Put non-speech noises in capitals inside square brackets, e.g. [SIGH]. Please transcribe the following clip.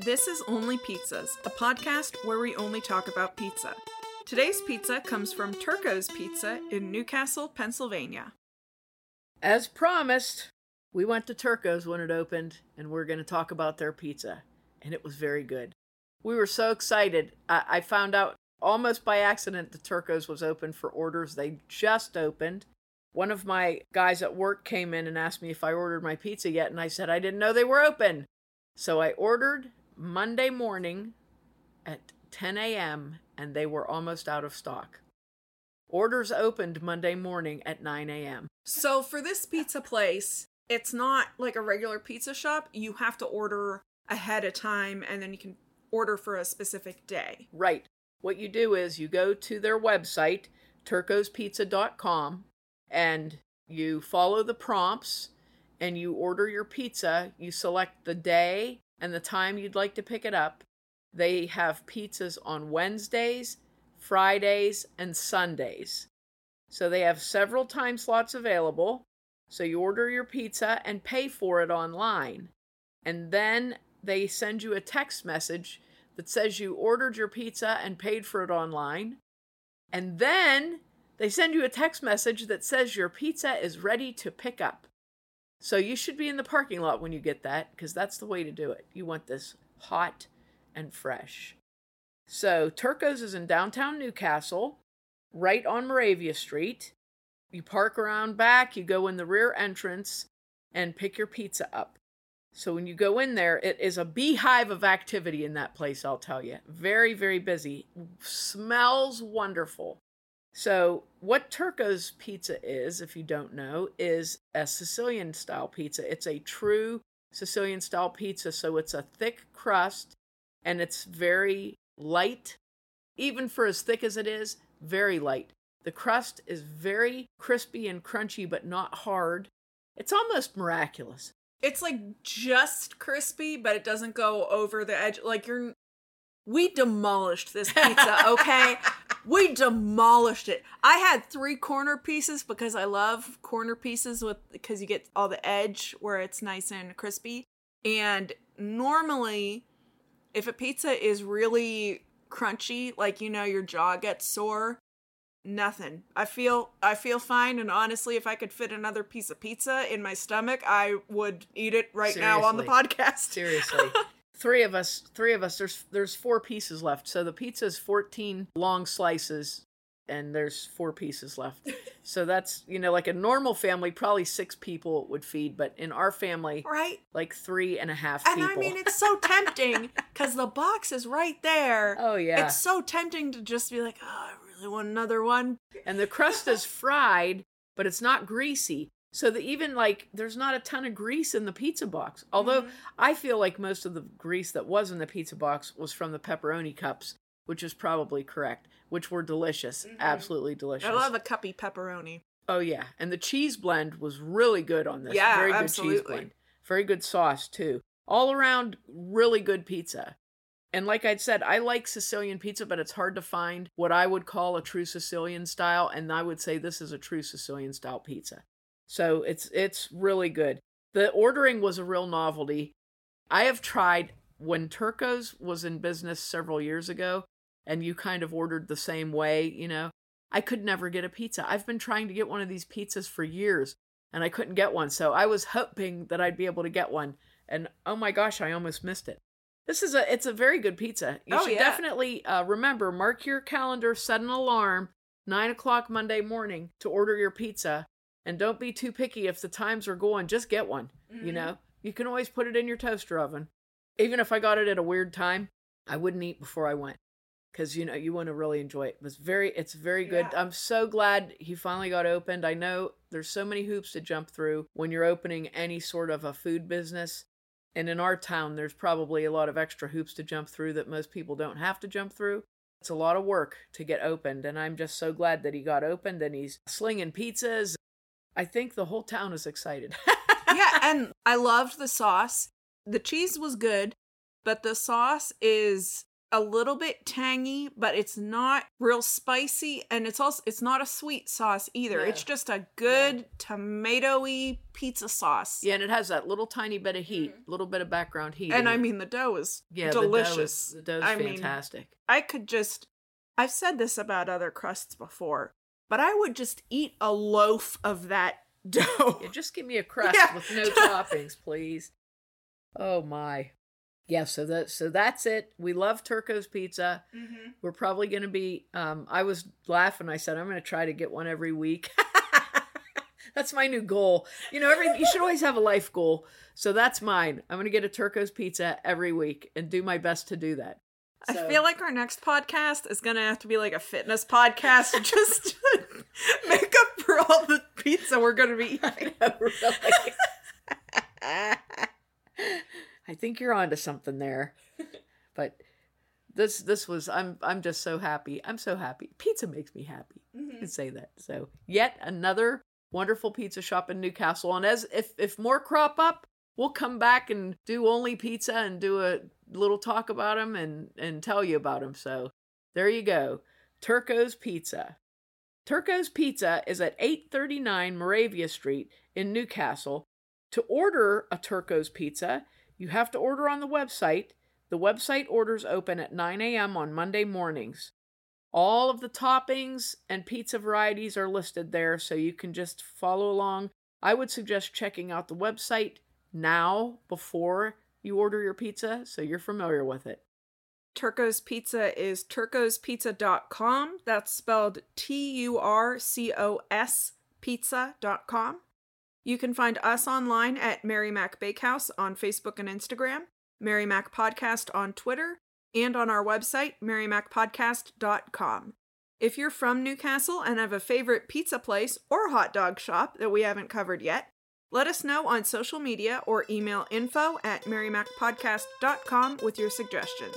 This is Only Pizzas, a podcast where we only talk about pizza. Today's pizza comes from Turco's Pizza in New Castle, Pennsylvania. As promised, we went to Turco's when it opened, and we're going to talk about their pizza. And it was very good. We were so excited. I, I found out almost by accident that Turco's was open for orders. They just opened. One of my guys at work came in and asked me if I ordered my pizza yet, and I said I didn't know they were open. So I ordered Monday morning at 10 a.m., and they were almost out of stock. Orders opened Monday morning at 9 a.m. So, for this pizza place, it's not like a regular pizza shop. You have to order ahead of time, and then you can order for a specific day. Right. What you do is you go to their website, turcospizza.com, and you follow the prompts and you order your pizza. You select the day and the time you'd like to pick it up. They have pizzas on Wednesdays, Fridays, and Sundays. So they have several time slots available. So you order your pizza and pay for it online. And then they send you a text message that says you ordered your pizza and paid for it online. And then they send you a text message that says your pizza is ready to pick up. So you should be in the parking lot when you get that because that's the way to do it. You want this hot and fresh. So Turco's is in downtown New Castle, right on Moravia Street. You park around back, you go in the rear entrance and pick your pizza up. So when you go in there, it is a beehive of activity in that place, I'll tell you. Very, very busy. Smells wonderful. So, what Turco's pizza is, if you don't know, is a Sicilian style pizza. It's a true Sicilian style pizza. So, it's a thick crust and it's very light. Even for as thick as it is, very light. The crust is very crispy and crunchy, but not hard. It's almost miraculous. It's like just crispy, but it doesn't go over the edge. Like you're we demolished this pizza, okay? [LAUGHS] we demolished it. I had three corner pieces because I love corner pieces with because you get all the edge where it's nice and crispy. And normally, if a pizza is really crunchy, like you know your jaw gets sore, nothing. I feel I feel fine and honestly if I could fit another piece of pizza in my stomach, I would eat it right Seriously. now on the podcast. [LAUGHS] Seriously. Three of us, three of us there's there's four pieces left. So the pizza is 14 long slices and there's four pieces left. [LAUGHS] so that's, you know, like a normal family, probably six people would feed, but in our family, right? Like three and a half and people. I mean, it's so [LAUGHS] tempting because the box is right there. Oh, yeah. It's so tempting to just be like, oh, I really want another one. And the crust is fried, but it's not greasy. So that even like there's not a ton of grease in the pizza box. Although mm-hmm. I feel like most of the grease that was in the pizza box was from the pepperoni cups, which is probably correct, which were delicious, mm-hmm. absolutely delicious. I love a cuppy pepperoni. Oh yeah, and the cheese blend was really good on this. Yeah, very good absolutely. cheese blend. Very good sauce too. All around really good pizza. And like I'd said, I like Sicilian pizza, but it's hard to find what I would call a true Sicilian style, and I would say this is a true Sicilian style pizza. So it's it's really good. The ordering was a real novelty. I have tried when Turco's was in business several years ago, and you kind of ordered the same way, you know. I could never get a pizza. I've been trying to get one of these pizzas for years, and I couldn't get one. So I was hoping that I'd be able to get one. And oh my gosh, I almost missed it. This is a it's a very good pizza. You oh, should yeah. definitely uh, remember mark your calendar, set an alarm, nine o'clock Monday morning to order your pizza, and don't be too picky if the times are going. Just get one. Mm-hmm. You know, you can always put it in your toaster oven. Even if I got it at a weird time, I wouldn't eat before I went because you know you want to really enjoy it. It's very it's very good. Yeah. I'm so glad he finally got opened. I know there's so many hoops to jump through when you're opening any sort of a food business and in our town, there's probably a lot of extra hoops to jump through that most people don't have to jump through. It's a lot of work to get opened, and I'm just so glad that he got opened and he's slinging pizzas. I think the whole town is excited. [LAUGHS] yeah, and [LAUGHS] I loved the sauce. The cheese was good, but the sauce is a little bit tangy, but it's not real spicy and it's also it's not a sweet sauce either. No. It's just a good tomatoey pizza sauce. Yeah, and it has that little tiny bit of heat, a little bit of background heat. And I it. mean the dough is yeah, delicious. The dough is, the dough's I mean, fantastic. I could just I've said this about other crusts before, but I would just eat a loaf of that [LAUGHS] dough. Yeah, just give me a crust Yeah. with no toppings, please. Oh my. Yeah, so that so that's it. We love Turco's pizza. Mm-hmm. We're probably going to be um I was laughing. I said I'm going to try to get one every week. [LAUGHS] that's my new goal. You know, every you should always have a life goal. So that's mine. I'm going to get a Turco's pizza every week and do my best to do that. I So- feel like our next podcast is gonna have to be like a fitness podcast [LAUGHS] just to make up for all the pizza we're gonna be [LAUGHS] eating. [LAUGHS] really. I think you're onto something there. But this this was I'm I'm just so happy. I'm so happy. Pizza makes me happy. I mm-hmm. can say that. So yet another wonderful pizza shop in New Castle. And as if if more crop up, we'll come back and do only pizza and do a little talk about them and and tell you about them. So there you go. Turco's Pizza. Turco's Pizza is at 839 Moravia Street in New Castle. To order a Turco's Pizza, you have to order on the website. The website orders open at 9 a.m. on Monday mornings. All of the toppings and pizza varieties are listed there, so you can just follow along. I would suggest checking out the website now before you order your pizza so you're familiar with it. Turco's Pizza is turcospizza.com. That's spelled T U R C O S pizza.com. You can find us online at Mary Mac Bakehouse on Facebook and Instagram, Mary Mac Podcast on Twitter, and on our website, marymacpodcast.com. If you're from New Castle and have a favorite pizza place or hot dog shop that we haven't covered yet, let us know on social media or email info at marymacpodcast.com with your suggestions.